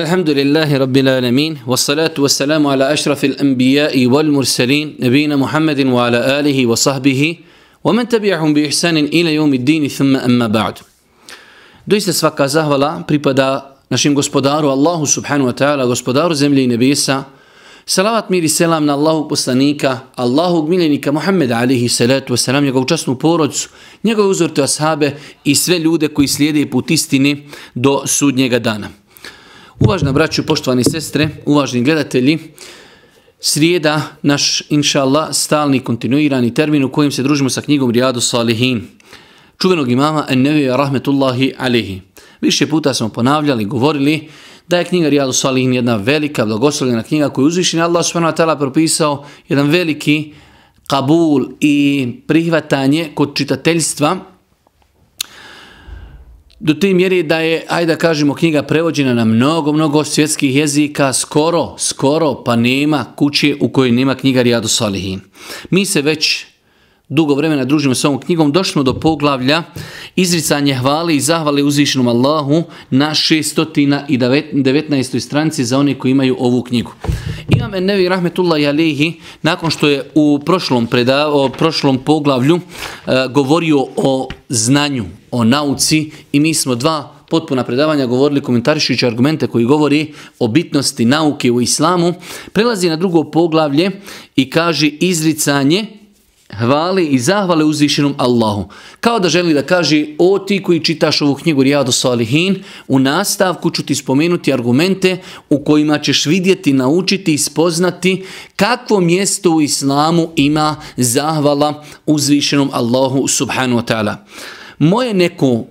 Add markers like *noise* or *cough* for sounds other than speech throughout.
الحمد لله رب العالمين والصلاة والسلام على أشرف الأنبياء والمرسلين نبينا محمد وعلى آله وصحبه ومن تبعهم بإحسان إلى يوم الدين ثم أما بعد Doista svaka zahvala pripada našim gospodaru Allahu subhanahu wa ta'ala, gospodaru zemlje i nebesa. Salavat mir i selam na Allahu poslanika, Allahu miljenika Muhammeda alihi salatu wasalam, njegovu časnu porodcu, njegove uzorte ashabe i sve ljude koji slijede put istini do sudnjega dana. Uvažna braću, poštovani sestre, uvažni gledatelji, srijeda naš, inša Allah, stalni kontinuirani termin u kojem se družimo sa knjigom Rijadu Salihin, čuvenog imama Ennevija Rahmetullahi Alihi. Više puta smo ponavljali, govorili da je knjiga Rijadu Salihin jedna velika, blagoslovljena knjiga koju uzvišen Allah s.w.t. propisao jedan veliki kabul i prihvatanje kod čitateljstva do te mjere da je, ajde da kažemo, knjiga prevođena na mnogo, mnogo svjetskih jezika, skoro, skoro, pa nema kuće u kojoj nema knjiga Rijadu Salihin. Mi se već dugo vremena družimo s ovom knjigom, došli smo do poglavlja izricanje hvale i zahvale uzvišenom Allahu na 619. stranici za one koji imaju ovu knjigu. Imam Ennevi Rahmetullahi Alehi, nakon što je u prošlom, predavo, prošlom poglavlju e, govorio o znanju, o nauci i mi smo dva potpuna predavanja govorili komentarišujući argumente koji govori o bitnosti nauke u islamu, prelazi na drugo poglavlje i kaže izricanje hvali i zahvale uzvišenom Allahu. Kao da želi da kaže, o ti koji čitaš ovu knjigu Rijadu Salihin, u nastavku ću ti spomenuti argumente u kojima ćeš vidjeti, naučiti i spoznati kakvo mjesto u islamu ima zahvala uzvišenom Allahu subhanu wa ta'ala. Moje neko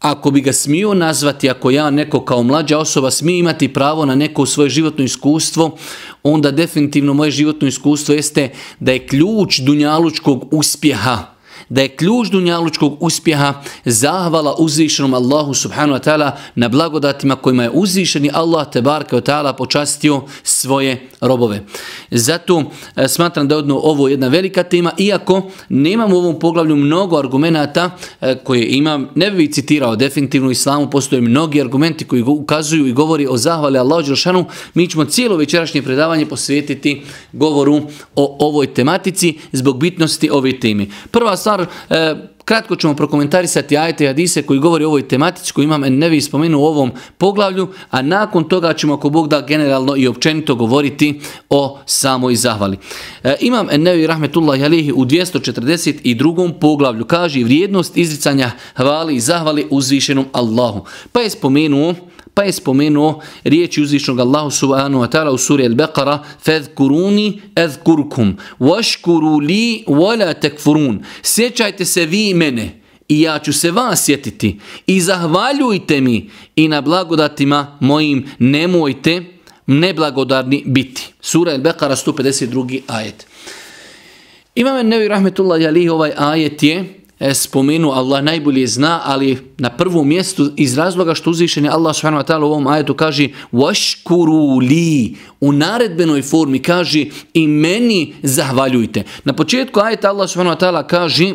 ako bi ga smio nazvati, ako ja neko kao mlađa osoba smije imati pravo na neko svoje životno iskustvo, onda definitivno moje životno iskustvo jeste da je ključ dunjalučkog uspjeha da je ključ dunjalučkog uspjeha zahvala uzvišenom Allahu subhanahu wa ta'ala na blagodatima kojima je uzvišeni Allah te barka wa ta'ala počastio svoje robove. Zato e, smatram da je odno ovo jedna velika tema, iako nemam u ovom poglavlju mnogo argumenta e, koje imam, ne bih citirao definitivno u islamu, postoje mnogi argumenti koji ukazuju i govori o zahvali Allahu Đelšanu, mi ćemo cijelo večerašnje predavanje posvetiti govoru o ovoj tematici zbog bitnosti ove teme. Prva stvar stvar, e, kratko ćemo prokomentarisati ajte i hadise koji govori o ovoj tematici koju imam nevi spomenu u ovom poglavlju, a nakon toga ćemo ako Bog da generalno i općenito govoriti o samoj zahvali. E, imam nevi rahmetullahi alihi u 242. poglavlju kaže vrijednost izricanja hvali i zahvali uzvišenom Allahu. Pa je spomenuo Pa je spomenuo riječi uzvišnog Allahu subhanahu wa ta'ala u suri Al-Baqara fadhkuruni adhkurkum washkuru li wala takfurun. Sjećajte se vi mene i ja ću se vas sjetiti i zahvaljujte mi i na blagodatima mojim nemojte neblagodarni biti. Sura Al-Baqara 152. ajet. Imam Nevi Rahmetullah Jalih ovaj ajet je E, spomenu Allah najbolje zna, ali na prvom mjestu iz razloga što uzvišen je Allah subhanahu wa ta'ala u ovom ajetu kaže vaškuru li u naredbenoj formi kaže i meni zahvaljujte. Na početku ajeta Allah subhanahu wa ta'ala kaže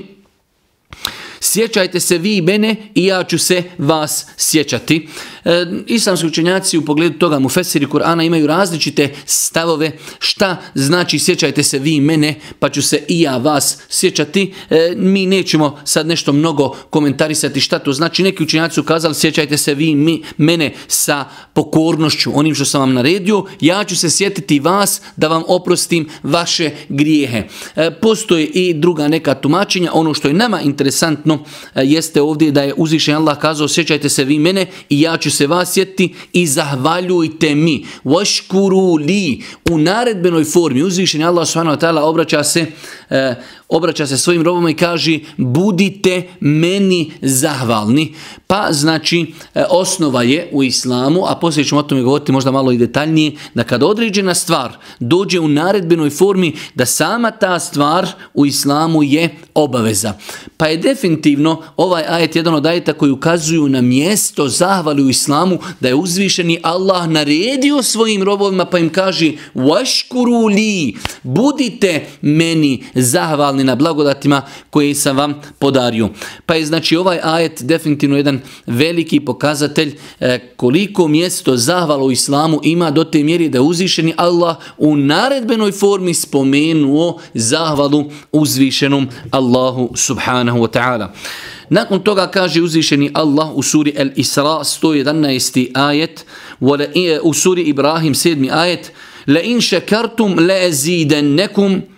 sjećajte se vi i mene i ja ću se vas sjećati. E, islamski učenjaci u pogledu toga mu Fesiri Kur'ana imaju različite stavove šta znači sjećajte se vi mene pa ću se i ja vas sjećati. E, mi nećemo sad nešto mnogo komentarisati šta to znači. Neki učenjaci su kazali sjećajte se vi mi, mene sa pokornošću onim što sam vam naredio. Ja ću se sjetiti vas da vam oprostim vaše grijehe. E, postoje i druga neka tumačenja. Ono što je nama interesantno e, jeste ovdje da je uzvišen Allah kazao sjećajte se vi mene i ja ću se vas sjetiti i zahvaljujte mi. Vaškuru li u naredbenoj formi uzvišen Allah subhanahu wa ta'ala obraća se e, obraća se svojim robom i kaže budite meni zahvalni. Pa znači e, osnova je u islamu, a poslije ćemo o tome govoriti možda malo i detaljnije, da kad određena stvar dođe u naredbenoj formi, da sama ta stvar u islamu je obaveza. Pa je definitivno definitivno ovaj ajet jedan od ajeta koji ukazuju na mjesto zahvali u islamu da je uzvišeni Allah naredio svojim robovima pa im kaže vaškuru li budite meni zahvalni na blagodatima koje sam vam podario. Pa je znači ovaj ajet definitivno jedan veliki pokazatelj e, koliko mjesto zahvala u islamu ima do te mjeri da uzvišeni Allah u naredbenoj formi spomenuo zahvalu uzvišenom Allahu subhanahu wa ta'ala. Nakon toga kaže uzvišeni Allah u suri Al-Isra 111. ajet, u suri Ibrahim 7. ajet, La in لَأَزِيدَنَّكُمْ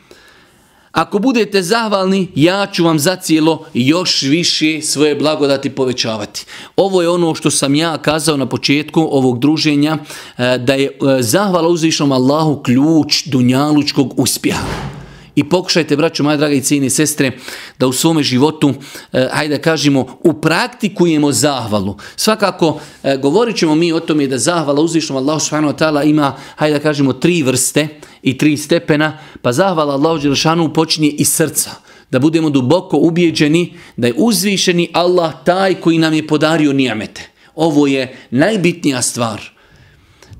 ako budete zahvalni, ja ću vam zacijelo još više svoje blagodati povećavati. Ovo je ono što sam ja kazao na početku ovog druženja, eh, da je eh, zahvala uzvišnom Allahu ključ dunjalučkog uspjeha. I pokušajte, braćo moje drage i cijene sestre, da u svome životu, eh, hajde da kažemo, upraktikujemo zahvalu. Svakako, eh, govorit ćemo mi o tome da zahvala uzvišnom Allahu subhanahu wa ta'ala ima, hajde da kažemo, tri vrste i tri stepena, pa zahvala Allahu Đelšanu počinje iz srca. Da budemo duboko ubijeđeni da je uzvišeni Allah taj koji nam je podario nijamete. Ovo je najbitnija stvar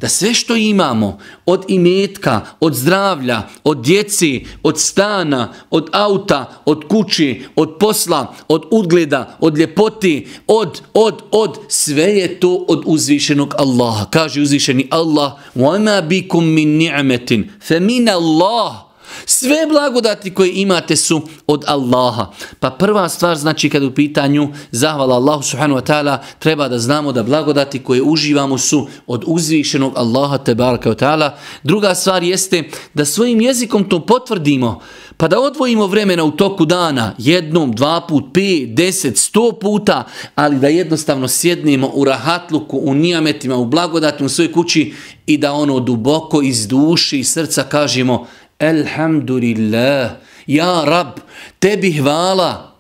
da sve što imamo od imetka, od zdravlja, od djeci, od stana, od auta, od kući, od posla, od udgleda, od ljepoti, od, od, od, sve je to od uzvišenog Allaha. Kaže uzvišeni Allah, وَمَا بِكُم مِّن نِعْمَةٍ فَمِنَ اللَّهِ sve blagodati koje imate su od Allaha. Pa prva stvar znači kad u pitanju zahvala Allahu subhanahu wa ta'ala treba da znamo da blagodati koje uživamo su od uzvišenog Allaha tebaraka wa ta'ala. Druga stvar jeste da svojim jezikom to potvrdimo pa da odvojimo vremena u toku dana jednom, dva put, pet, deset, sto puta, ali da jednostavno sjednemo u rahatluku, u nijametima, u blagodatima u svojoj kući i da ono duboko iz duše i srca kažemo Elhamdulillah, ja rab, tebi hvala.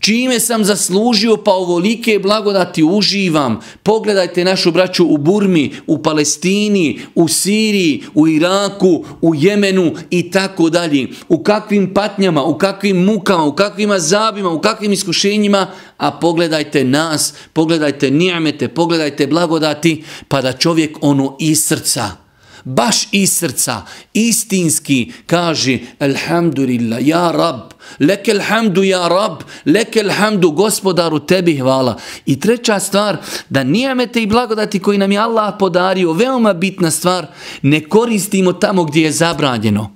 Čime sam zaslužio pa ovolike blagodati uživam. Pogledajte našu braću u Burmi, u Palestini, u Siriji, u Iraku, u Jemenu i tako dalje. U kakvim patnjama, u kakvim mukama, u kakvim azabima, u kakvim iskušenjima, a pogledajte nas, pogledajte nijamete, pogledajte blagodati, pa da čovjek ono iz srca baš iz srca, istinski kaže Alhamdulillah, ja rab, leke alhamdu ja rab, leke alhamdu gospodaru tebi hvala. I treća stvar, da nijemete i blagodati koji nam je Allah podario, veoma bitna stvar, ne koristimo tamo gdje je zabranjeno.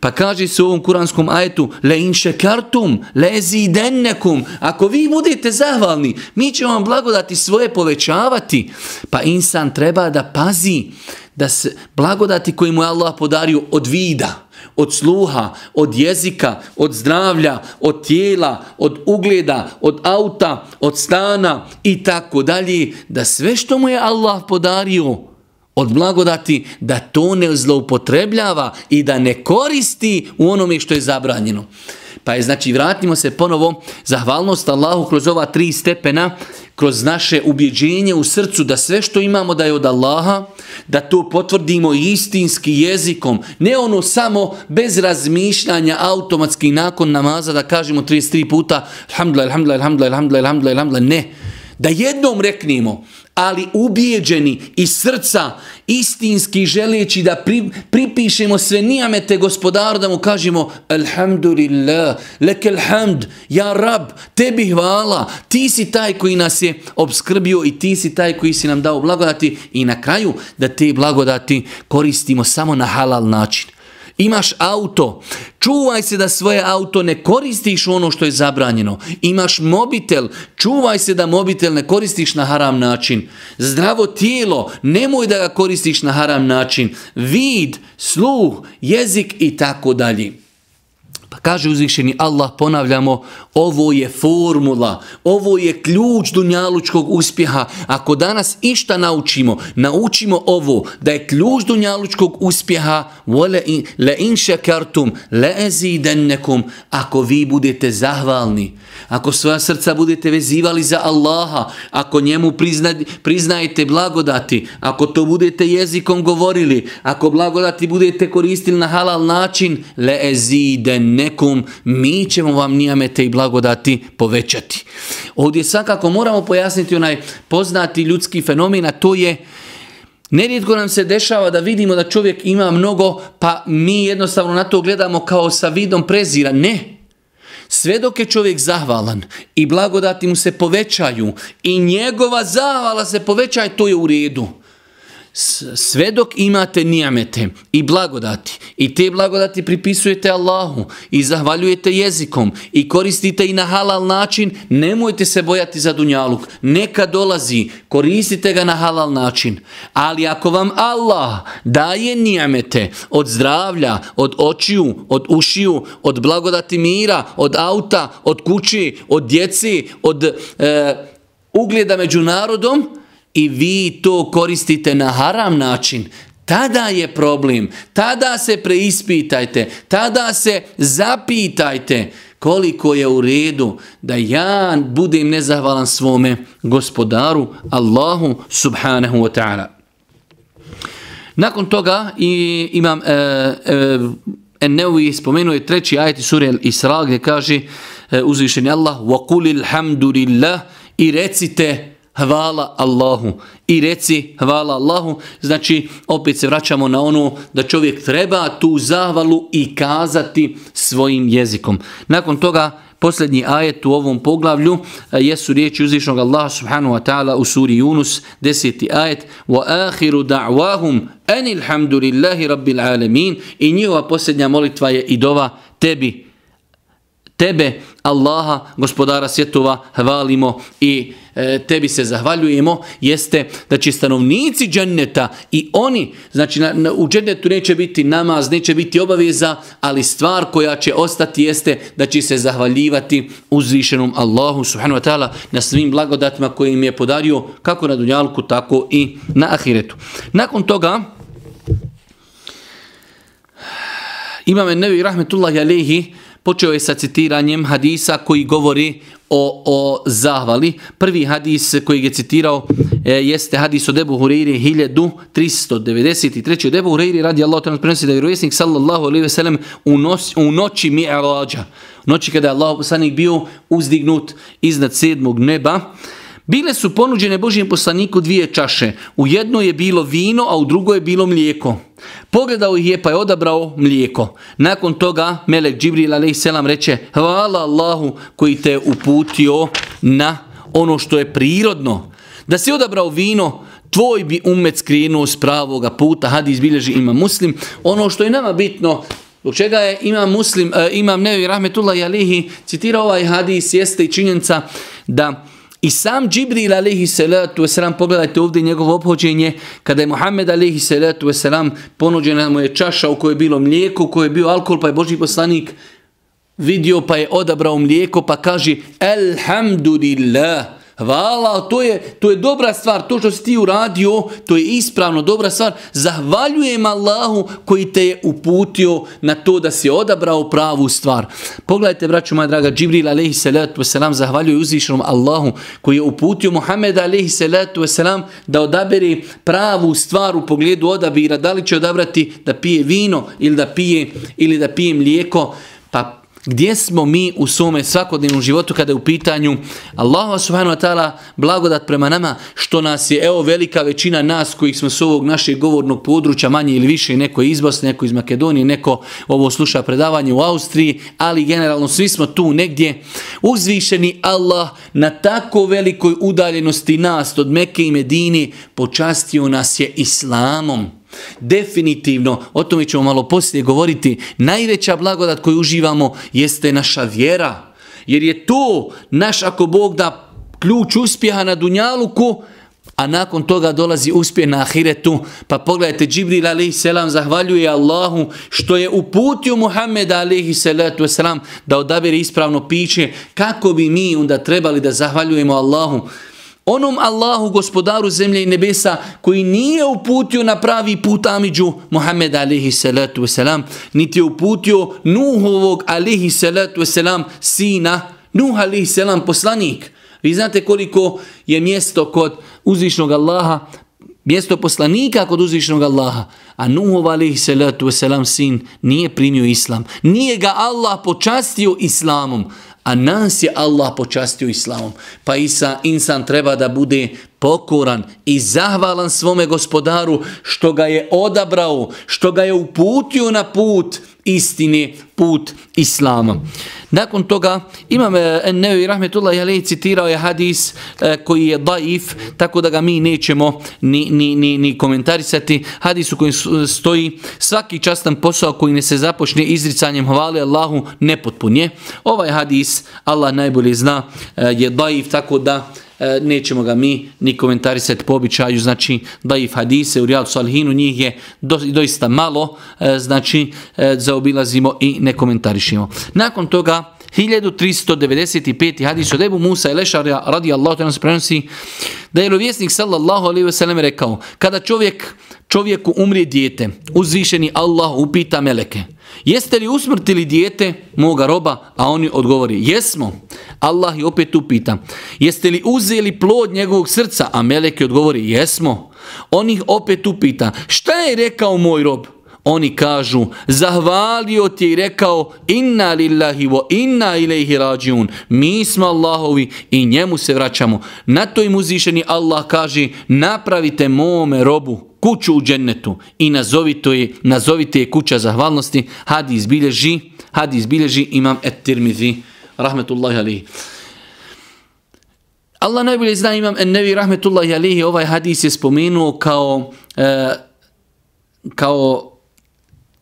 Pa kaže se u ovom kuranskom ajetu le in šekartum, le zidennekum. Ako vi budete zahvalni, mi ćemo vam blagodati svoje povećavati. Pa insan treba da pazi da se blagodati koji mu je Allah podario od vida, od sluha, od jezika, od zdravlja, od tijela, od ugleda, od auta, od stana i tako dalje, da sve što mu je Allah podario od blagodati, da to ne zloupotrebljava i da ne koristi u onome što je zabranjeno. Pa je znači vratimo se ponovo zahvalnost Allahu kroz ova tri stepena, kroz naše ubjeđenje u srcu da sve što imamo da je od Allaha, da to potvrdimo istinski jezikom, ne ono samo bez razmišljanja automatski nakon namaza da kažemo 33 puta alhamdulillah, alhamdulillah, alhamdulillah, alhamdulillah, alhamdulillah, ne. Da jednom reknemo, ali ubijeđeni iz srca, istinski želeći da pri, pripišemo sve nijamete gospodaru, da mu kažemo Alhamdulillah, lekel hamd, ja rab, tebi hvala, ti si taj koji nas je obskrbio i ti si taj koji si nam dao blagodati i na kraju da te blagodati koristimo samo na halal način. Imaš auto, čuvaj se da svoje auto ne koristiš ono što je zabranjeno. Imaš mobitel, čuvaj se da mobitel ne koristiš na haram način. Zdravo tijelo, nemoj da ga koristiš na haram način. Vid, sluh, jezik i tako dalje. Pa kaže uzvišeni Allah, ponavljamo, ovo je formula, ovo je ključ dunjalučkog uspjeha. Ako danas išta naučimo, naučimo ovo, da je ključ dunjalučkog uspjeha, le in šekartum, le ezidennekum, ako vi budete zahvalni, ako svoja srca budete vezivali za Allaha, ako njemu prizna, priznajete blagodati, ako to budete jezikom govorili, ako blagodati budete koristili na halal način, le ezidennekum, nekom, mi ćemo vam nijamete i blagodati povećati. Ovdje svakako moramo pojasniti onaj poznati ljudski fenomen, a to je Nerijetko nam se dešava da vidimo da čovjek ima mnogo, pa mi jednostavno na to gledamo kao sa vidom prezira. Ne, sve dok je čovjek zahvalan i blagodati mu se povećaju i njegova zahvala se povećaju, to je u redu sve dok imate nijamete i blagodati i te blagodati pripisujete Allahu i zahvaljujete jezikom i koristite i na halal način, nemojte se bojati za dunjaluk. Neka dolazi, koristite ga na halal način. Ali ako vam Allah daje nijamete od zdravlja, od očiju, od ušiju, od blagodati mira, od auta, od kući, od djeci, od e, ugljeda među narodom, i vi to koristite na haram način, tada je problem, tada se preispitajte, tada se zapitajte koliko je u redu da ja budem nezahvalan svome gospodaru Allahu subhanahu wa ta'ala. Nakon toga i imam e, e, Ennevi spomenuo je treći ajet sure Isra gdje kaže e, uzvišeni Allah وَقُلِ الْحَمْدُ لِلَّهِ i recite hvala Allahu. I reci hvala Allahu, znači opet se vraćamo na ono da čovjek treba tu zahvalu i kazati svojim jezikom. Nakon toga posljednji ajet u ovom poglavlju jesu riječi uzvišnog Allaha subhanahu wa ta'ala u suri Yunus, deseti ajet wa akhiru da'wahum anil hamdulillahi rabbil alamin. I njihova posljednja molitva je i dova tebi. Tebe, Allaha, gospodara svjetova, hvalimo i E, tebi se zahvaljujemo, jeste da će stanovnici dženneta i oni, znači na, na, u džennetu neće biti namaz, neće biti obaveza, ali stvar koja će ostati jeste da će se zahvaljivati uzvišenom Allahu subhanahu wa ta'ala na svim blagodatima koje im je podario kako na dunjalku, tako i na ahiretu. Nakon toga, imame nevi rahmetullahi alihi, počeo je sa citiranjem hadisa koji govori o, o zahvali. Prvi hadis koji je citirao e, jeste hadis od Ebu Hureyri 1393. Od Ebu Hureyri radi Allah to prenosi da je vjerovjesnik sallallahu alaihi ve sellem u, u noći mi'rađa, noći kada je Allah poslanik bio uzdignut iznad sedmog neba, Bile su ponuđene Božijem poslaniku dvije čaše. U jedno je bilo vino, a u drugo je bilo mlijeko. Pogledao ih je pa je odabrao mlijeko. Nakon toga Melek Džibril a.s. reče Hvala Allahu koji te uputio na ono što je prirodno. Da si odabrao vino, tvoj bi umet skrenuo s pravoga puta. Hadis bilježi ima muslim. Ono što je nama bitno, Zbog čega je imam muslim, e, imam nevi rahmetullah i alihi, citirao ovaj hadis, jeste i činjenica da I sam Džibril alaihi salatu wasalam, pogledajte ovdje njegovo obhođenje, kada je Muhammed alaihi salatu wasalam, ponuđena mu je čaša u kojoj je bilo mlijeko, u kojoj je bio alkohol, pa je Boži poslanik vidio pa je odabrao mlijeko, pa kaže Alhamdulillah, Hvala, to je, to je dobra stvar, to što si ti uradio, to je ispravno dobra stvar. Zahvaljujem Allahu koji te je uputio na to da si odabrao pravu stvar. Pogledajte, braću moja draga, Džibril alaihi salatu wasalam zahvaljuje uzvišenom Allahu koji je uputio Muhammed alaihi salatu wasalam da odabere pravu stvar u pogledu odabira, da li će odabrati da pije vino ili da pije, ili da pije mlijeko. Pa Gdje smo mi u svome svakodnevnom životu kada je u pitanju Allah subhanahu wa ta'ala blagodat prema nama što nas je, evo velika većina nas koji smo s ovog našeg govornog područja manje ili više, neko iz Bosne, neko iz Makedonije, neko ovo sluša predavanje u Austriji, ali generalno svi smo tu negdje uzvišeni Allah na tako velikoj udaljenosti nas od Mekke i Medini počastio nas je Islamom. Definitivno, o tome ćemo malo poslije govoriti, najveća blagodat koju uživamo jeste naša vjera. Jer je to naš, ako Bog da, ključ uspjeha na Dunjaluku, a nakon toga dolazi uspjeh na Ahiretu. Pa pogledajte, Džibril alaihi selam zahvaljuje Allahu što je uputio Muhammeda alaihi salatu selam da odabere ispravno piće. Kako bi mi onda trebali da zahvaljujemo Allahu? Onom Allahu, gospodaru zemlje i nebesa, koji nije uputio na pravi put Amidžu, Muhammed alihi salatu wasalam, niti je uputio Nuhovog alihi salatu wasalam, sina Nuh alihi selam poslanik. Vi znate koliko je mjesto kod uzvišnog Allaha, mjesto poslanika kod uzvišnog Allaha. A Nuhov alihi salatu selam sin nije primio islam. Nije ga Allah počastio islamom a nas je Allah počastio islamom. Pa Isa, insan treba da bude pokoran i zahvalan svome gospodaru što ga je odabrao, što ga je uputio na put istine, put islama. Nakon toga imam eh, Nevi Rahmetullah Jalej citirao je hadis eh, koji je daif, tako da ga mi nećemo ni, ni, ni, ni komentarisati. Hadis u kojem stoji svaki častan posao koji ne se započne izricanjem hvale Allahu nepotpun je. Ovaj hadis Allah najbolje zna eh, je daif, tako da E, nećemo ga mi ni komentarisati po običaju, znači da i hadise u Rijadu Salihinu njih je do, doista malo, e, znači e, zaobilazimo i ne komentarišimo. Nakon toga 1395. hadis od Ebu Musa i Lešarja radi Allah to nas prenosi da je vjesnik sallallahu alaihi ve sellem rekao kada čovjek čovjeku umri dijete uzvišeni Allah upita meleke jeste li usmrtili dijete moga roba? A oni odgovori jesmo. Allah je opet upita jeste li uzeli plod njegovog srca? A meleke odgovori jesmo. On ih opet upita šta je rekao moj rob? Oni kažu, zahvalio ti i rekao, inna lillahi wa inna ilaihi rađiun, mi smo Allahovi i njemu se vraćamo. Na to im uzvišeni Allah kaže, napravite mome robu kuću u džennetu i nazovite je, nazovite je kuća zahvalnosti, hadi izbilježi, hadi izbilježi imam et tirmizi, rahmetullahi alihi. Allah najbolje zna imam en nevi rahmetullahi alihi, ovaj hadis je spomenuo kao, e, kao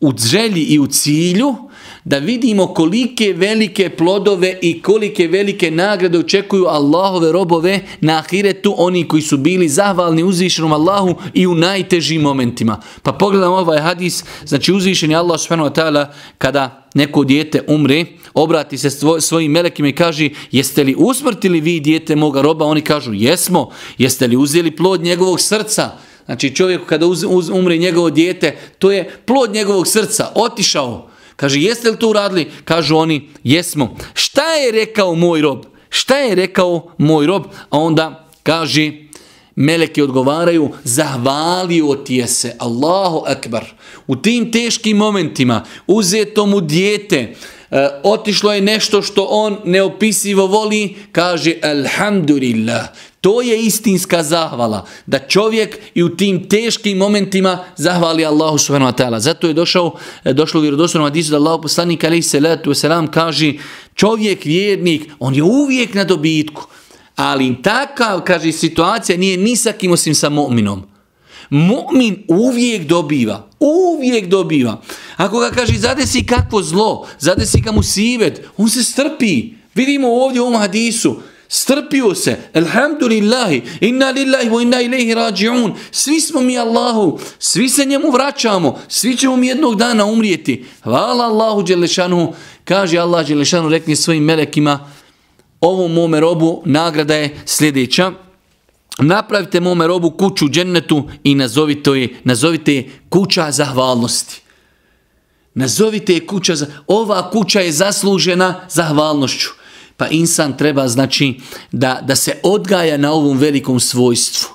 u želji i u cilju da vidimo kolike velike plodove i kolike velike nagrade očekuju Allahove robove na ahiretu, oni koji su bili zahvalni uzvišenom Allahu i u najtežim momentima. Pa pogledamo ovaj hadis, znači uzvišen je Allah subhanahu wa ta'ala kada neko dijete umre, obrati se svojim melekima i kaže jeste li usmrtili vi dijete moga roba? Oni kažu jesmo. Jeste li uzeli plod njegovog srca? Znači čovjek kada uz, uz, umre njegovo dijete, to je plod njegovog srca, otišao. Kaže, jeste li to uradili? Kažu oni, jesmo. Šta je rekao moj rob? Šta je rekao moj rob? A onda kaže, meleki odgovaraju, zahvalio ti je se, Allahu akbar. U tim teškim momentima, uzeto mu dijete, e, otišlo je nešto što on neopisivo voli, kaže, alhamdulillah, To je istinska zahvala, da čovjek i u tim teškim momentima zahvali Allahu subhanahu wa ta'ala. Zato je došao, e, došlo u vjerodostojnom hadisu da Allah poslanik alaihi salatu wasalam kaže čovjek vjernik, on je uvijek na dobitku, ali takav, kaže, situacija nije ni sa kim osim sa mu'minom. Mu'min uvijek dobiva, uvijek dobiva. Ako ga kaže, zadesi kakvo zlo, zadesi ga musivet, on se strpi. Vidimo ovdje u ovom hadisu, strpio se, elhamdulillahi, inna lillahi wa inna ilaihi rađi'un, svi smo mi Allahu, svi se njemu vraćamo, svi ćemo mi jednog dana umrijeti. Hvala Allahu Đelešanu, kaže Allah Đelešanu, rekni svojim melekima, ovom mome robu nagrada je sljedeća, napravite mome robu kuću džennetu i nazovite je, nazovite je kuća zahvalnosti. Nazovite je kuća, ova kuća je zaslužena zahvalnošću pa insan treba znači da, da se odgaja na ovom velikom svojstvu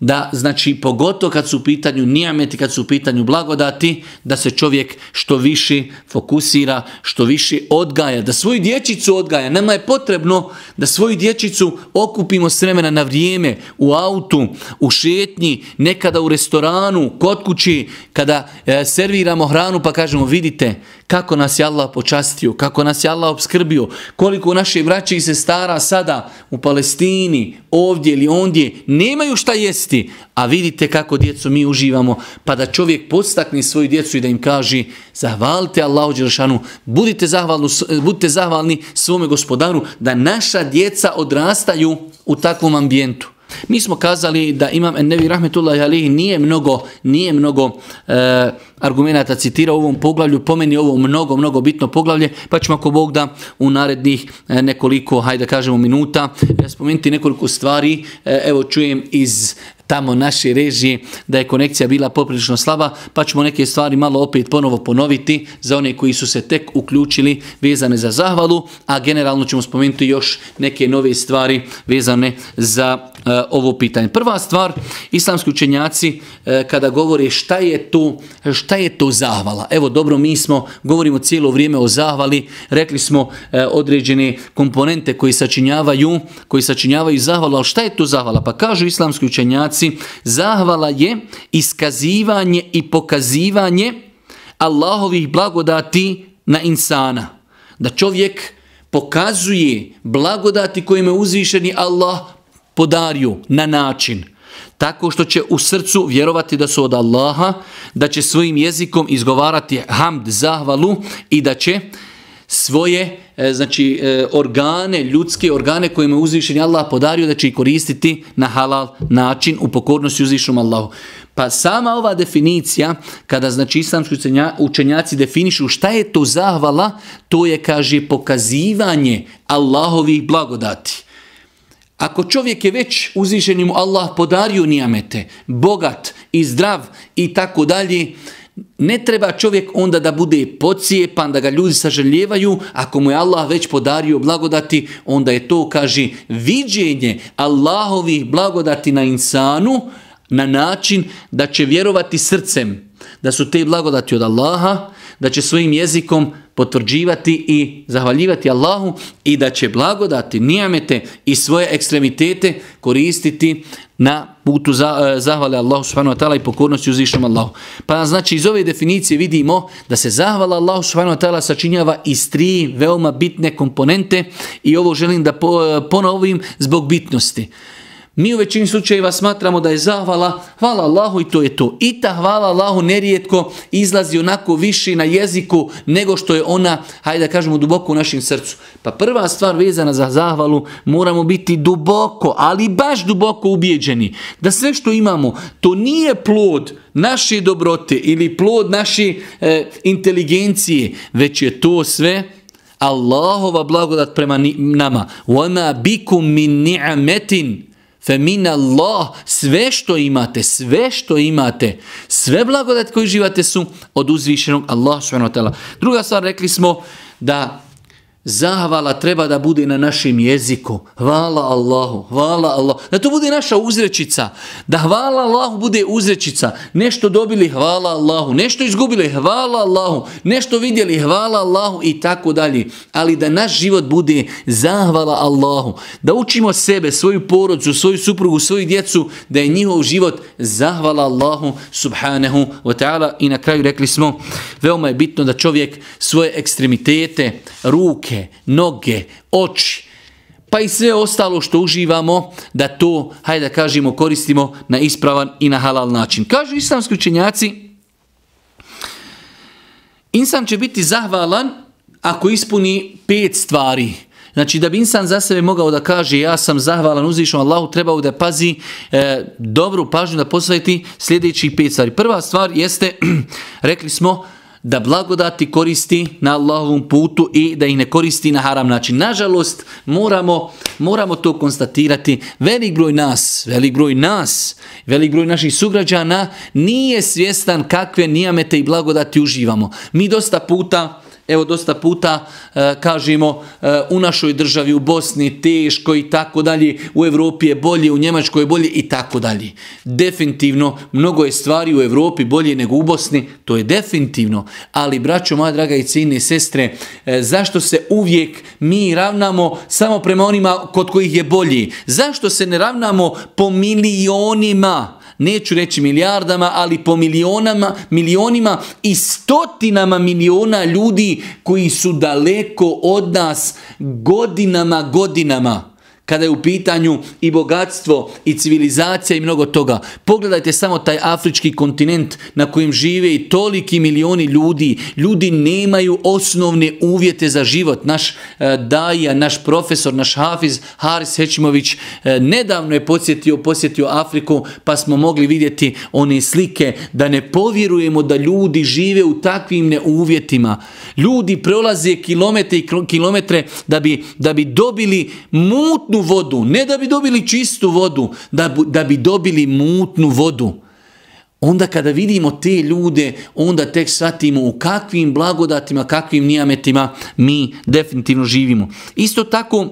da znači pogotovo kad su u pitanju nijameti, kad su u pitanju blagodati, da se čovjek što više fokusira, što više odgaja, da svoju dječicu odgaja. Nama je potrebno da svoju dječicu okupimo s vremena na vrijeme, u autu, u šetnji, nekada u restoranu, kod kući, kada e, serviramo hranu pa kažemo vidite kako nas je Allah počastio, kako nas je Allah obskrbio, koliko naše braće i sestara sada u Palestini, ovdje ili ondje, nemaju šta jesti, a vidite kako djecu mi uživamo, pa da čovjek podstakne svoju djecu i da im kaže zahvalite Allahu Đelšanu, budite zahvalni, budite zahvalni svome gospodaru, da naša djeca odrastaju u takvom ambijentu. Mi smo kazali da imam Ennevi Rahmetullahi Alihi nije mnogo, nije mnogo e, argumenta citirao u ovom poglavlju, pomeni ovo mnogo, mnogo bitno poglavlje, pa ćemo ako Bog da u narednih e, nekoliko, hajde da kažemo, minuta e, spomenuti nekoliko stvari. E, evo čujem iz tamo naše režije da je konekcija bila poprilično slaba, pa ćemo neke stvari malo opet ponovo ponoviti za one koji su se tek uključili vezane za zahvalu, a generalno ćemo spomenuti još neke nove stvari vezane za e, ovo pitanje. Prva stvar, islamski učenjaci e, kada govore šta je to, šta je to zahvala. Evo dobro, mi smo, govorimo cijelo vrijeme o zahvali, rekli smo e, određene komponente koji sačinjavaju, koji sačinjavaju zahvalu, ali šta je to zahvala? Pa kažu islamski učenjaci, Znači, zahvala je iskazivanje i pokazivanje Allahovih blagodati na insana. Da čovjek pokazuje blagodati kojima je uzvišeni Allah podario na način tako što će u srcu vjerovati da su od Allaha, da će svojim jezikom izgovarati hamd, zahvalu i da će svoje E, znači e, organe, ljudske organe koje mu uzvišeni Allah podario da će ih koristiti na halal način u pokornosti uzvišenom Allahu. Pa sama ova definicija, kada znači islamski učenjaci definišu šta je to zahvala, to je, kaže, pokazivanje Allahovih blagodati. Ako čovjek je već uzvišenim Allah podario nijamete, bogat i zdrav i tako dalje, ne treba čovjek onda da bude pocijepan, da ga ljudi saželjevaju, ako mu je Allah već podario blagodati, onda je to, kaže, viđenje Allahovih blagodati na insanu, na način da će vjerovati srcem da su te blagodati od Allaha, da će svojim jezikom potvrđivati i zahvaljivati Allahu i da će blagodati nijamete i svoje ekstremitete koristiti na putu za, e, zahvale Allahu subhanahu wa ta'ala i pokornosti uzvišnom Allahu. Pa znači iz ove definicije vidimo da se zahvala Allahu subhanahu wa ta'ala sačinjava iz tri veoma bitne komponente i ovo želim da e, ponovim zbog bitnosti. Mi u većini slučajeva smatramo da je zahvala, hvala Allahu i to je to. I ta hvala Allahu nerijetko izlazi onako više na jeziku nego što je ona, hajde da kažemo, duboko u našem srcu. Pa prva stvar vezana za zahvalu, moramo biti duboko, ali baš duboko ubijeđeni. Da sve što imamo, to nije plod naše dobrote ili plod naše e, inteligencije, već je to sve Allahova blagodat prema nama. وَمَا بِكُمْ مِنْ نِعَمَتٍ Femin Allah, sve što imate, sve što imate, sve blagodat koji živate su od uzvišenog Allah. Druga stvar, rekli smo da Zahvala treba da bude na našem jeziku. Hvala Allahu, hvala Allahu. Da to bude naša uzrečica. Da hvala Allahu bude uzrečica. Nešto dobili, hvala Allahu. Nešto izgubili, hvala Allahu. Nešto vidjeli, hvala Allahu i tako dalje. Ali da naš život bude zahvala Allahu. Da učimo sebe, svoju porodcu, svoju suprugu, svoju djecu, da je njihov život zahvala Allahu subhanahu wa ta'ala. I na kraju rekli smo, veoma je bitno da čovjek svoje ekstremitete, ruke, ruke, noge, oči, pa i sve ostalo što uživamo, da to, hajde da kažemo, koristimo na ispravan i na halal način. Kažu islamski učenjaci, insan će biti zahvalan ako ispuni pet stvari. Znači da bi insan za sebe mogao da kaže ja sam zahvalan uzvišom Allahu, trebao da pazi e, dobru pažnju da posveti sljedeći pet stvari. Prva stvar jeste, *clears throat* rekli smo, da blagodati koristi na Allahovom putu i da ih ne koristi na haram način. Nažalost, moramo, moramo to konstatirati. Velik broj nas, velik broj nas, velik broj naših sugrađana nije svjestan kakve nijamete i blagodati uživamo. Mi dosta puta Evo dosta puta e, kažemo e, u našoj državi u Bosni teško i tako dalje, u Evropi je bolje, u Njemačkoj je bolje i tako dalje. Definitivno mnogo je stvari u Evropi bolje nego u Bosni, to je definitivno. Ali braćo moja draga i cijene sestre, e, zašto se uvijek mi ravnamo samo prema onima kod kojih je bolji? Zašto se ne ravnamo po milionima? Neću reći milijardama, ali po milionama, milionima i stotinama miliona ljudi koji su daleko od nas godinama, godinama kada je u pitanju i bogatstvo i civilizacija i mnogo toga. Pogledajte samo taj afrički kontinent na kojem žive i toliki milioni ljudi. Ljudi nemaju osnovne uvjete za život. Naš e, daja, naš profesor, naš hafiz Haris Hećimović e, nedavno je posjetio, posjetio Afriku pa smo mogli vidjeti one slike da ne povjerujemo da ljudi žive u takvim neuvjetima. Ljudi prolaze kilometre i kilometre da bi, da bi dobili mutnu mutnu vodu, ne da bi dobili čistu vodu, da, da bi dobili mutnu vodu. Onda kada vidimo te ljude, onda tek shvatimo u kakvim blagodatima, kakvim nijametima mi definitivno živimo. Isto tako,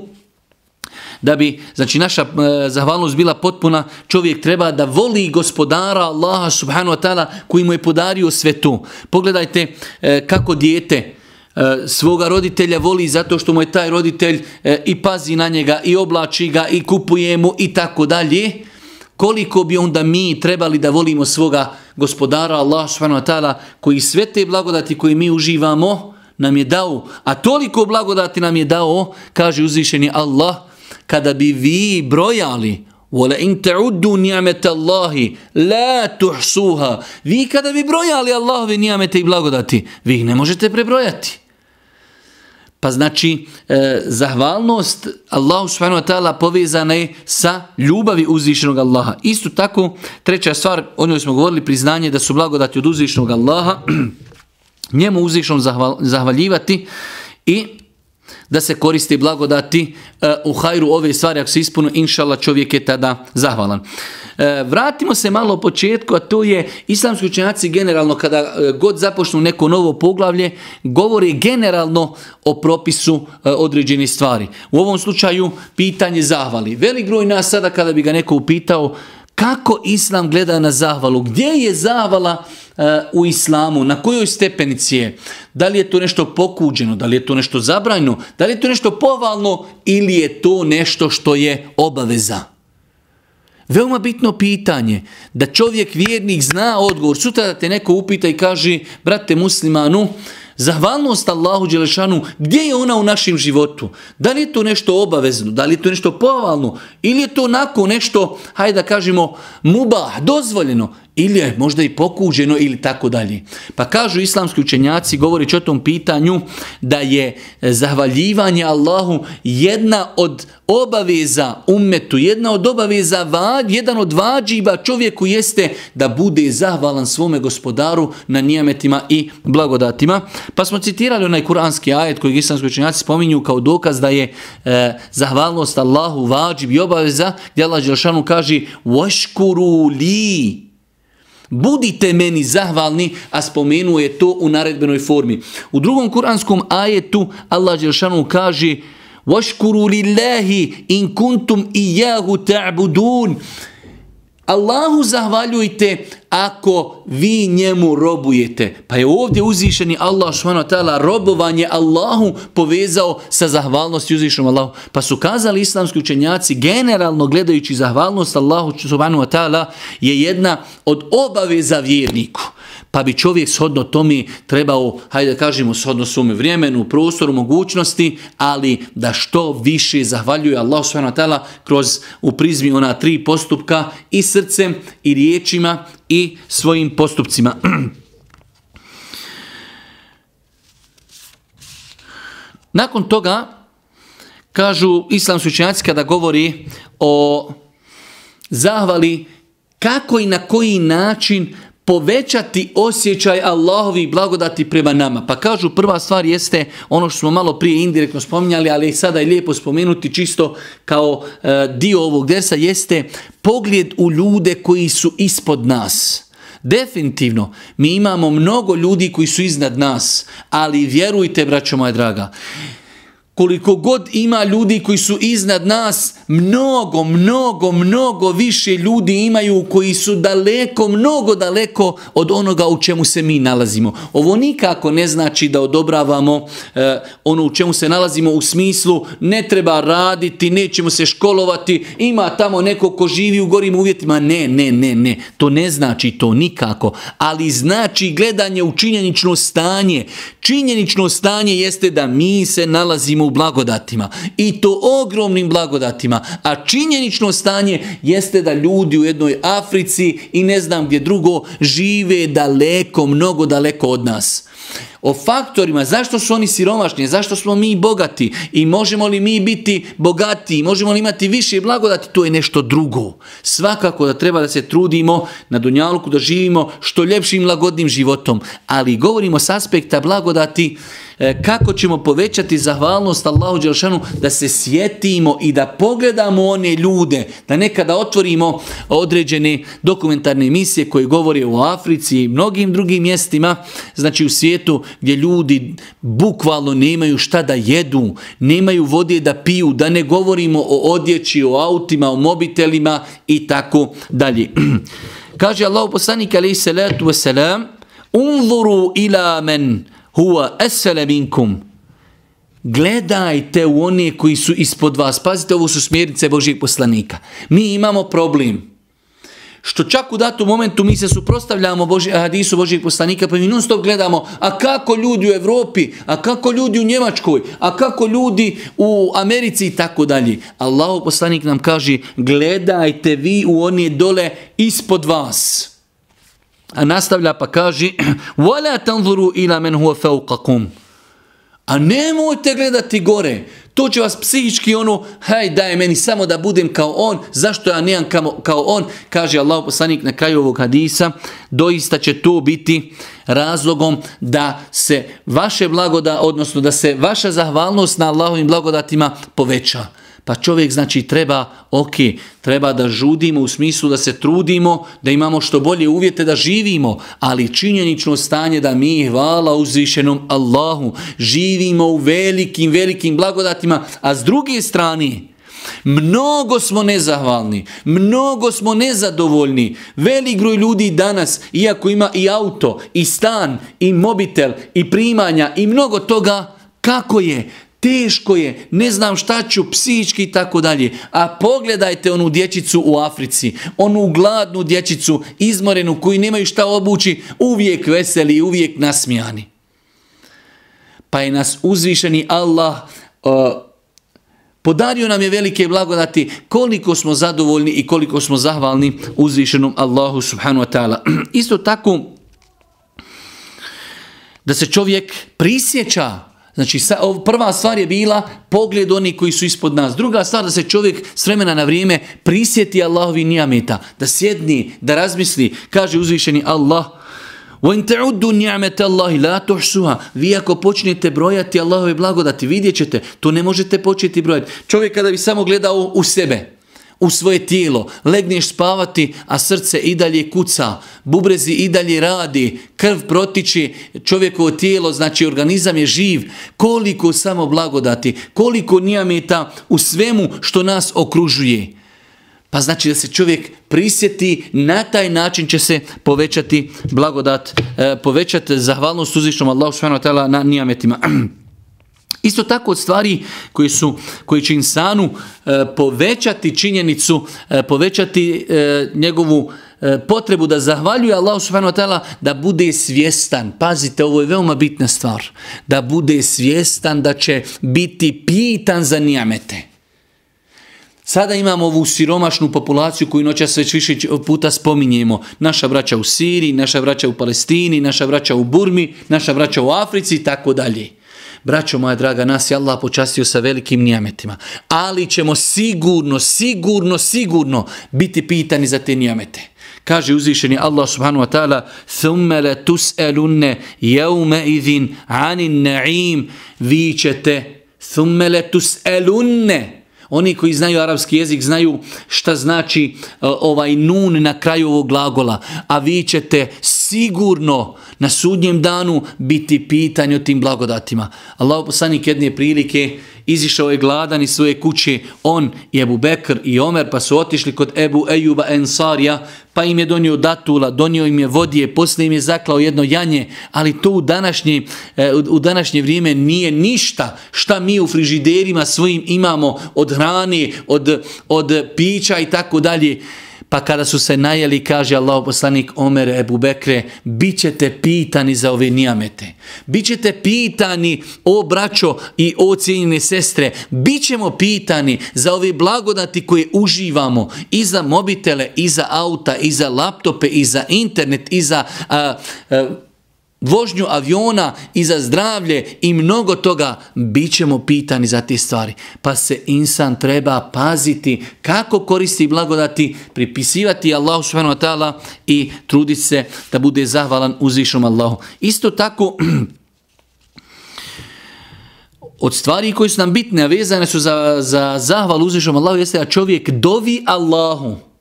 da bi znači naša e, zahvalnost bila potpuna, čovjek treba da voli gospodara Allaha subhanahu wa ta'ala koji mu je podario sve to. Pogledajte e, kako dijete E, svoga roditelja voli zato što mu je taj roditelj e, i pazi na njega i oblači ga i kupuje mu i tako dalje. Koliko bi onda mi trebali da volimo svoga gospodara Allah subhanahu wa ta'ala koji sve te blagodati koje mi uživamo nam je dao, a toliko blagodati nam je dao, kaže uzvišeni Allah, kada bi vi brojali Wala in ta'uddu ni'mata Allahi la tuhsuha. Vi kada bi brojali Allahove ni'mete i blagodati, vi ih ne možete prebrojati. Pa znači, e, zahvalnost Allahu subhanahu wa ta'ala povezana je sa ljubavi uzvišenog Allaha. Isto tako, treća stvar, o njoj smo govorili, priznanje da su blagodati od uzvišenog Allaha, *clears throat* njemu uzvišenom zahval, zahvaljivati i da se koristi blagodati uh, u hajru ove stvari, ako se ispunu, inšala čovjek je tada zahvalan. Uh, vratimo se malo u početku, a to je islamski učenjaci generalno, kada uh, god započnu neko novo poglavlje, govori generalno o propisu uh, određenih stvari. U ovom slučaju, pitanje zahvali. Velik broj nas sada, kada bi ga neko upitao, kako islam gleda na zahvalu? Gdje je zahvala uh, e, u islamu? Na kojoj stepenici je? Da li je to nešto pokuđeno? Da li je to nešto zabrajno? Da li je to nešto povalno? Ili je to nešto što je obaveza? Veoma bitno pitanje da čovjek vjernik zna odgovor. Sutra da te neko upita i kaže, brate muslimanu, Zahvalnost Allahu Đelešanu, gdje je ona u našem životu? Da li je to nešto obavezno? Da li je to nešto povalno? Ili je to onako nešto, hajde da kažemo, mubah, dozvoljeno? ili je možda i pokuđeno ili tako dalje. Pa kažu islamski učenjaci, govorići o tom pitanju, da je zahvaljivanje Allahu jedna od obaveza umetu, jedna od obaveza, jedan od vađiba čovjeku jeste da bude zahvalan svome gospodaru na nijametima i blagodatima. Pa smo citirali onaj kuranski ajet koji islamski učenjaci spominju kao dokaz da je e, zahvalnost Allahu vađib i obaveza, gdje Allah Đelšanu kaže وَشْكُرُوا لِي budite meni zahvalni, a spomenuo je to u naredbenoj formi. U drugom kuranskom ajetu Allah Đelšanu kaže وَشْكُرُوا لِلَّهِ إِن كُنْتُمْ إِيَّهُ تَعْبُدُونَ Allahu zahvaljujte ako vi njemu robujete. Pa je ovdje uzvišeni Allah subhanahu wa ta'ala robovanje Allahu povezao sa zahvalnosti uzvišenom Allahu. Pa su kazali islamski učenjaci generalno gledajući zahvalnost Allahu subhanahu wa ta'ala je jedna od obaveza vjerniku pa bi čovjek shodno tome trebao, hajde da kažemo, shodno svome vremenu, prostoru, mogućnosti, ali da što više zahvaljuje Allah s.w.t. kroz u prizmi ona tri postupka i srcem i riječima i svojim postupcima. *clears throat* Nakon toga, kažu islamski učenjaci kada govori o zahvali kako i na koji način povećati osjećaj Allahovi blagodati prema nama. Pa kažu prva stvar jeste ono što smo malo prije indirektno spominjali, ali sada je lijepo spomenuti čisto kao e, dio ovog desa, jeste pogled u ljude koji su ispod nas. Definitivno, mi imamo mnogo ljudi koji su iznad nas, ali vjerujte, braćo moja draga, koliko god ima ljudi koji su iznad nas, mnogo, mnogo, mnogo više ljudi imaju koji su daleko, mnogo daleko od onoga u čemu se mi nalazimo. Ovo nikako ne znači da odobravamo eh, ono u čemu se nalazimo u smislu ne treba raditi, nećemo se školovati, ima tamo neko ko živi u gorim uvjetima. Ne, ne, ne, ne. To ne znači to nikako. Ali znači gledanje u činjenično stanje. Činjenično stanje jeste da mi se nalazimo u blagodatima i to ogromnim blagodatima, a činjenično stanje jeste da ljudi u jednoj Africi i ne znam gdje drugo žive daleko, mnogo daleko od nas o faktorima, zašto su oni siromašni, zašto smo mi bogati i možemo li mi biti bogati, možemo li imati više blagodati, to je nešto drugo. Svakako da treba da se trudimo na Dunjaluku, da živimo što ljepšim lagodnim životom, ali govorimo s aspekta blagodati, E, kako ćemo povećati zahvalnost Allahu Đelšanu da se sjetimo i da pogledamo one ljude, da nekada otvorimo određene dokumentarne emisije koje govore o Africi i mnogim drugim mjestima, znači u svijetu gdje ljudi bukvalno nemaju šta da jedu, nemaju vode da piju, da ne govorimo o odjeći, o autima, o mobitelima i tako dalje. *clears throat* Kaže Allahu poslanik alejhi salatu selam, Unzuru ila men huwa esfele minkum. Gledajte u one koji su ispod vas. Pazite, ovo su smjernice Božijeg poslanika. Mi imamo problem. Što čak u datom momentu mi se suprostavljamo Boži, hadisu Božijeg poslanika, pa mi non stop gledamo, a kako ljudi u Evropi, a kako ljudi u Njemačkoj, a kako ljudi u Americi i tako dalje. Allahov poslanik nam kaže, gledajte vi u one dole ispod vas. A nastavlja pa kaže, وَلَا تَنْظُرُوا إِلَا مَنْ هُوَ فَوْقَكُمْ A nemojte gledati gore. To će vas psihički ono, haj daj meni samo da budem kao on, zašto ja nijem kao, kao on, kaže Allah poslanik na kraju ovog hadisa, doista će to biti razlogom da se vaše blagoda, odnosno da se vaša zahvalnost na Allahovim blagodatima poveća. Pa čovjek znači treba, ok, treba da žudimo u smislu da se trudimo, da imamo što bolje uvjete da živimo, ali činjenično stanje da mi, hvala uzvišenom Allahu, živimo u velikim, velikim blagodatima, a s druge strane, Mnogo smo nezahvalni, mnogo smo nezadovoljni. Velik groj ljudi danas, iako ima i auto, i stan, i mobitel, i primanja, i mnogo toga, kako je? Teško je, ne znam šta ću, psihički i tako dalje. A pogledajte onu dječicu u Africi, onu gladnu dječicu, izmorenu, koji nemaju šta obući, uvijek veseli, uvijek nasmijani. Pa je nas uzvišeni Allah uh, podario nam je velike blagodati koliko smo zadovoljni i koliko smo zahvalni uzvišenom Allahu subhanu wa ta'ala. *clears throat* Isto tako, da se čovjek prisjeća Znači, prva stvar je bila pogled oni koji su ispod nas. Druga stvar da se čovjek s vremena na vrijeme prisjeti Allahovi nijameta, da sjedni, da razmisli. Kaže uzvišeni Allah, وَإِن تَعُدُّ نِعْمَةَ اللَّهِ لَا تُحْسُهَا Vi ako počnete brojati Allahove blagodati, vidjet ćete, to ne možete početi brojati. Čovjek kada bi samo gledao u sebe, u svoje tijelo, legneš spavati, a srce i dalje kuca, bubrezi i dalje radi, krv protiči, čovjekovo tijelo, znači organizam je živ, koliko samo blagodati, koliko nijameta u svemu što nas okružuje. Pa znači da se čovjek prisjeti, na taj način će se povećati blagodat, eh, povećati zahvalnost uzvišnom Allahu na nijametima. *clears throat* Isto tako od stvari koji su koji će insanu e, povećati činjenicu, e, povećati e, njegovu e, potrebu da zahvaljuje Allahu subhanahu wa ta'ala da bude svjestan. Pazite, ovo je veoma bitna stvar. Da bude svjestan da će biti pitan za nijamete. Sada imamo ovu siromašnu populaciju koju noćas već više puta spominjemo. Naša braća u Siriji, naša braća u Palestini, naša braća u Burmi, naša braća u Africi i tako dalje Braćo moja draga, nas je Allah počastio sa velikim nijametima. Ali ćemo sigurno, sigurno, sigurno biti pitani za te nijamete. Kaže uzvišeni Allah subhanahu wa ta'ala ثُمَّ لَتُسْأَلُنَّ يَوْمَ إِذٍ عَنِ النَّعِيمِ Vi ćete ثُمَّ لَتُسْأَلُنَّ Oni koji znaju arapski jezik znaju šta znači e, ovaj nun na kraju ovog glagola. A vi ćete sigurno na sudnjem danu biti pitanje o tim blagodatima. Allah poslanik jedne prilike izišao je gladan iz svoje kuće, on i Ebu Bekr i Omer, pa su otišli kod Ebu Ejuba Ensarija, pa im je donio datula, donio im je vodije, poslije im je zaklao jedno janje, ali to u današnje, e, u današnje vrijeme nije ništa šta mi u frižiderima svojim imamo od hrane, od, od pića i tako dalje. Pa kada su se najeli, kaže Allah poslanik Omer Ebu Bekre, bit ćete pitani za ove nijamete. Bićete pitani, o braćo i o cijenjene sestre, bit ćemo pitani za ove blagodati koje uživamo i za mobitele, i za auta, i za laptope, i za internet, i za... A, a, vožnju aviona i za zdravlje i mnogo toga, bit ćemo pitani za te stvari. Pa se insan treba paziti kako koristi blagodati, pripisivati Allahu subhanahu wa ta'ala i truditi se da bude zahvalan uzvišom Allahu. Isto tako, *clears throat* od stvari koje su nam bitne, a vezane su za, za zahval uzvišom Allahu, jeste da čovjek dovi Allahu.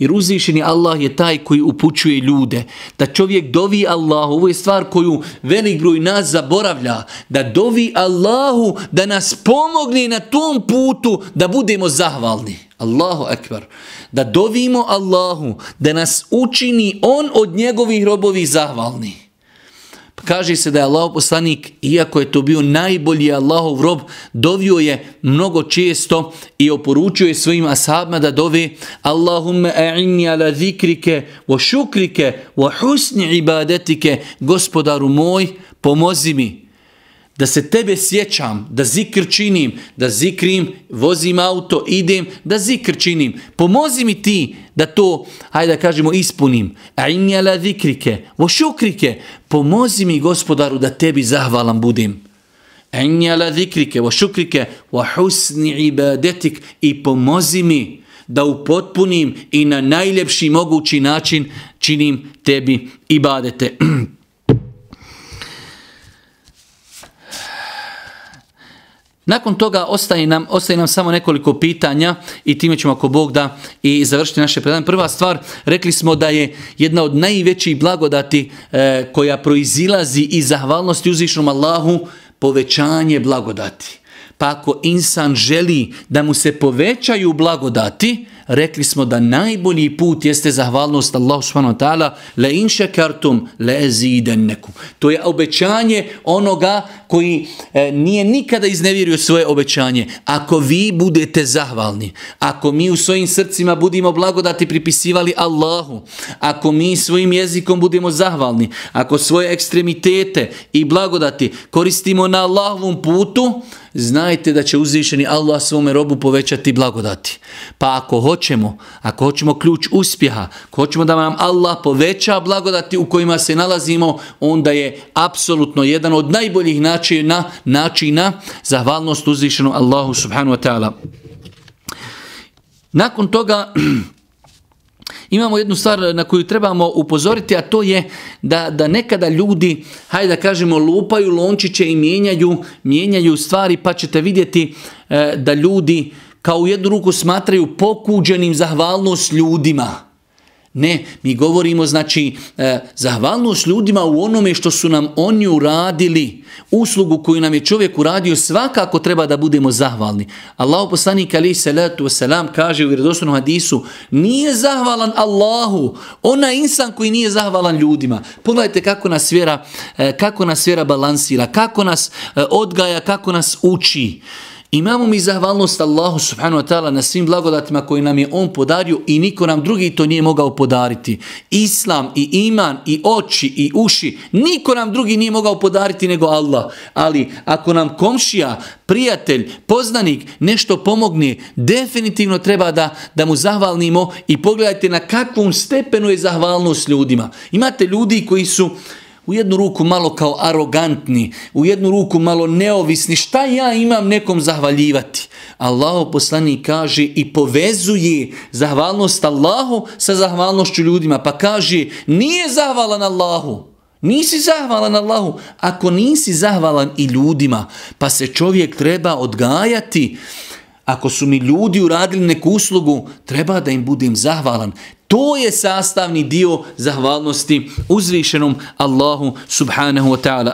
Jer uzvišeni Allah je taj koji upućuje ljude. Da čovjek dovi Allahu, ovo je stvar koju velik broj nas zaboravlja. Da dovi Allahu da nas pomogne na tom putu da budemo zahvalni. Allahu ekber. Da dovimo Allahu da nas učini on od njegovih robovi zahvalni. Kaže se da je Allahov poslanik, iako je to bio najbolji Allahov rob, dovio je mnogo često i oporučio je svojim ashabima da dove Allahumme a'inni ala zikrike wa šukrike wa husni ibadetike, gospodaru moj, pomozi mi da se tebe sjećam, da zikr činim, da zikrim, vozim auto, idem, da zikr činim. Pomozi mi ti da to, hajde da kažemo, ispunim. A inni la zikrike, vo šukrike, pomozi mi gospodaru da tebi zahvalan budem. A inni la zikrike, vo šukrike, vo husni ibadetik i pomozi mi da upotpunim i na najljepši mogući način činim tebi ibadete. *clears throat* Nakon toga ostaje nam, ostaje nam samo nekoliko pitanja i time ćemo ako Bog da i završiti naše predanje. Prva stvar, rekli smo da je jedna od najvećih blagodati e, koja proizilazi iz zahvalnosti uzvišnom Allahu povećanje blagodati. Pa ako insan želi da mu se povećaju blagodati, rekli smo da najbolji put jeste zahvalnost Allahu subhanahu wa ta'ala la in shakartum la azidannakum. To je obećanje onoga koji e, nije nikada iznevjerio svoje obećanje. Ako vi budete zahvalni, ako mi u svojim srcima budemo blagodati pripisivali Allahu, ako mi svojim jezikom budemo zahvalni, ako svoje ekstremitete i blagodati koristimo na Allahovom putu, znajte da će uzvišeni Allah svome robu povećati blagodati. Pa ako hoćemo, ako hoćemo ključ uspjeha, ako hoćemo da nam Allah poveća blagodati u kojima se nalazimo, onda je apsolutno jedan od najboljih načina, načina zahvalnost uzvišenom Allahu subhanu wa ta'ala. Nakon toga, *clears throat* Imamo jednu stvar na koju trebamo upozoriti, a to je da, da nekada ljudi, hajde da kažemo, lupaju lončiće i mijenjaju, mijenjaju stvari, pa ćete vidjeti e, da ljudi kao u jednu ruku smatraju pokuđenim zahvalnost ljudima. Ne, mi govorimo znači eh, zahvalnost ljudima u onome što su nam oni uradili, uslugu koju nam je čovjek uradio, svakako treba da budemo zahvalni. Allahu poslanik ali salatu wasalam kaže u vjerodostojnom hadisu, nije zahvalan Allahu, ona insan koji nije zahvalan ljudima. Pogledajte kako nas vjera, eh, kako nas vjera balansira, kako nas eh, odgaja, kako nas uči. Imamo mi zahvalnost Allahu subhanahu wa ta'ala na svim blagodatima koji nam je On podario i niko nam drugi to nije mogao podariti. Islam i iman i oči i uši, niko nam drugi nije mogao podariti nego Allah. Ali ako nam komšija, prijatelj, poznanik nešto pomogne, definitivno treba da, da mu zahvalnimo i pogledajte na kakvom stepenu je zahvalnost ljudima. Imate ljudi koji su u jednu ruku malo kao arogantni, u jednu ruku malo neovisni, šta ja imam nekom zahvaljivati? Allahu poslani kaže i povezuje zahvalnost Allahu sa zahvalnošću ljudima, pa kaže nije zahvalan Allahu, nisi zahvalan Allahu, ako nisi zahvalan i ljudima, pa se čovjek treba odgajati, ako su mi ljudi uradili neku uslugu, treba da im budem zahvalan. To je sastavni dio zahvalnosti uzvišenom Allahu subhanahu wa ta'ala.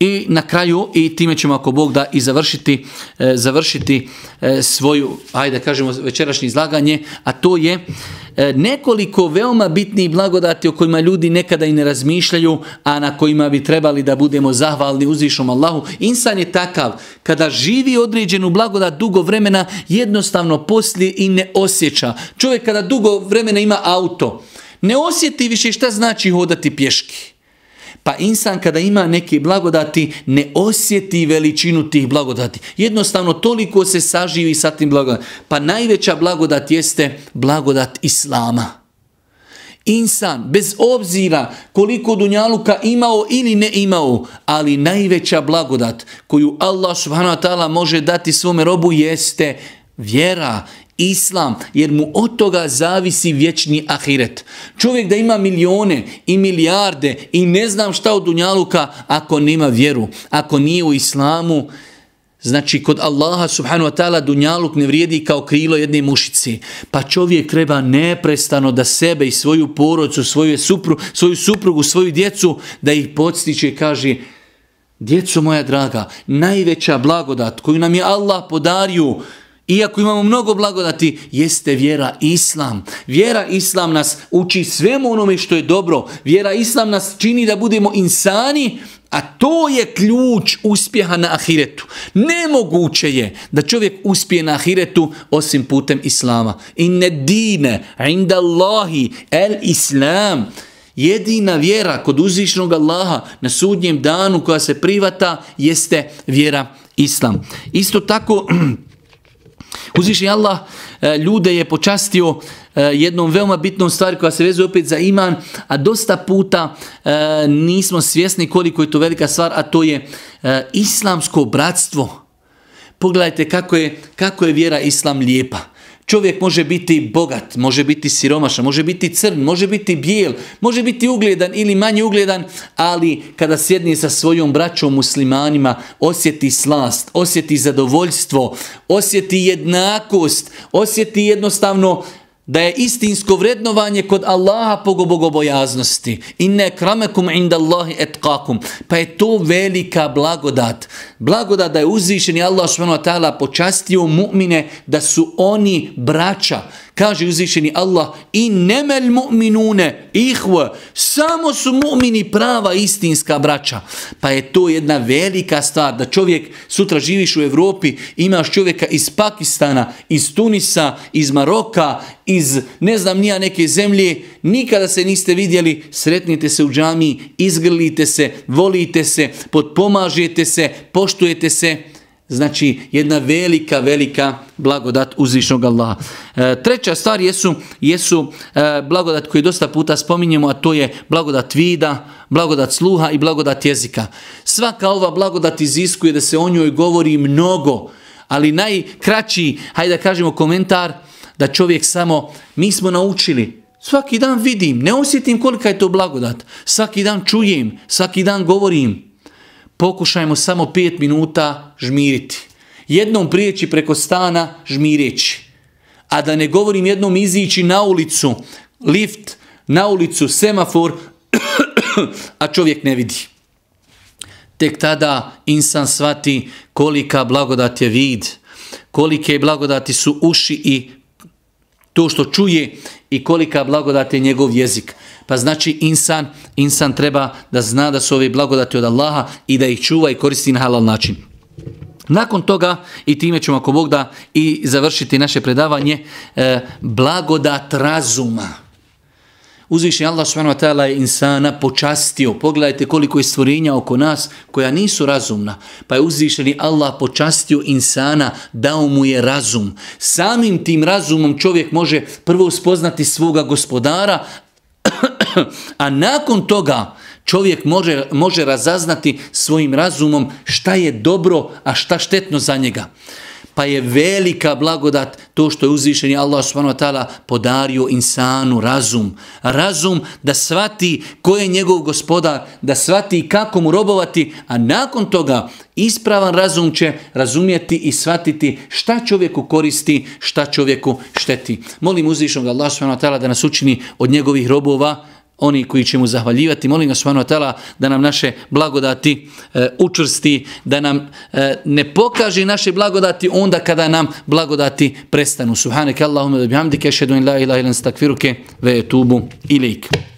I na kraju, i time ćemo ako Bog da i završiti, e, završiti e, svoju, ajde kažemo večerašnje izlaganje, a to je e, E, nekoliko veoma bitnih blagodati o kojima ljudi nekada i ne razmišljaju, a na kojima bi trebali da budemo zahvalni uzvišom Allahu. Insan je takav, kada živi određenu blagodat dugo vremena, jednostavno poslije i ne osjeća. Čovjek kada dugo vremena ima auto, ne osjeti više šta znači hodati pješki. Pa insan kada ima neke blagodati ne osjeti veličinu tih blagodati. Jednostavno toliko se saživi sa tim blagodatima. Pa najveća blagodat jeste blagodat Islama. Insan, bez obzira koliko dunjaluka imao ili ne imao, ali najveća blagodat koju Allah subhanahu wa ta'ala može dati svome robu jeste vjera, islam, jer mu od toga zavisi vječni ahiret. Čovjek da ima milijone i milijarde i ne znam šta od Dunjaluka ako nema vjeru, ako nije u islamu, Znači, kod Allaha subhanu wa ta'ala dunjaluk ne vrijedi kao krilo jedne mušice. Pa čovjek treba neprestano da sebe i svoju porodcu, svoju, supru, svoju suprugu, svoju djecu, da ih podstiče i kaže, djeco moja draga, najveća blagodat koju nam je Allah podario, iako imamo mnogo blagodati, jeste vjera Islam. Vjera Islam nas uči svemu onome što je dobro. Vjera Islam nas čini da budemo insani, a to je ključ uspjeha na ahiretu. Nemoguće je da čovjek uspije na ahiretu osim putem Islama. Inne dine, inda Allahi, el Islam. Jedina vjera kod uzvišnog Allaha na sudnjem danu koja se privata jeste vjera Islam. Isto tako, *clears throat* uzvišnji Allah e, ljude je počastio e, jednom veoma bitnom stvari koja se vezuje opet za iman, a dosta puta e, nismo svjesni koliko je to velika stvar, a to je islamsko bratstvo. Pogledajte kako je, kako je vjera islam lijepa. Čovjek može biti bogat, može biti siromašan, može biti crn, može biti bijel, može biti ugledan ili manje ugledan, ali kada sjedni sa svojom braćom muslimanima, osjeti slast, osjeti zadovoljstvo, osjeti jednakost, osjeti jednostavno da je istinsko vrednovanje kod Allaha po bogobojaznosti. Inne kramekum inda Allahi etkakum. Pa je to velika blagodat. Blagodat da je uzvišeni Allah s.w.t. počastio mu'mine da su oni braća. Kaže uzvišeni Allah i nemel mu'minune ihve. Samo su mu'mini prava istinska braća. Pa je to jedna velika stvar da čovjek sutra živiš u Evropi, imaš čovjeka iz Pakistana, iz Tunisa, iz Maroka, iz ne znam nija neke zemlje, nikada se niste vidjeli, sretnite se u džami, izgrlite se, volite se, potpomažete se, poštujete se. Znači, jedna velika, velika blagodat uzvišnog Allaha. E, treća stvar jesu, jesu e, blagodat koji dosta puta spominjemo, a to je blagodat vida, blagodat sluha i blagodat jezika. Svaka ova blagodat iziskuje da se o njoj govori mnogo, ali najkraći, hajde da kažemo komentar, da čovjek samo, mi smo naučili, svaki dan vidim, ne osjetim kolika je to blagodat, svaki dan čujem, svaki dan govorim, pokušajmo samo 5 minuta žmiriti. Jednom prijeći preko stana žmireći. A da ne govorim jednom izići na ulicu, lift, na ulicu, semafor, *coughs* a čovjek ne vidi. Tek tada insan svati kolika blagodat je vid, kolike blagodati su uši i to što čuje i kolika blagodat je njegov jezik. Pa znači insan, insan treba da zna da su ove blagodati od Allaha i da ih čuva i koristi na halal način. Nakon toga, i time ćemo ako Bog da i završiti naše predavanje, e, blagodat razuma. Uzvišnji Allah subhanahu wa ta'ala je insana počastio. Pogledajte koliko je stvorenja oko nas koja nisu razumna. Pa je uzvišeni Allah počastio insana, dao mu je razum. Samim tim razumom čovjek može prvo spoznati svoga gospodara, *clears throat* a nakon toga čovjek može, može razaznati svojim razumom šta je dobro, a šta štetno za njega pa je velika blagodat to što je uzvišeni Allah subhanahu wa ta'ala podario insanu razum. Razum da svati ko je njegov gospodar, da svati kako mu robovati, a nakon toga ispravan razum će razumjeti i svatiti šta čovjeku koristi, šta čovjeku šteti. Molim uzvišenog Allah subhanahu wa ta'ala da nas učini od njegovih robova, oni koji će mu zahvaljivati. Molim ga subhanahu wa ta'ala da nam naše blagodati e, učvrsti, da nam e, ne pokaže naše blagodati onda kada nam blagodati prestanu. Subhaneke Allahumma da bihamdike, šedun la ilaha ilan stakfiruke, ve tubu ilike.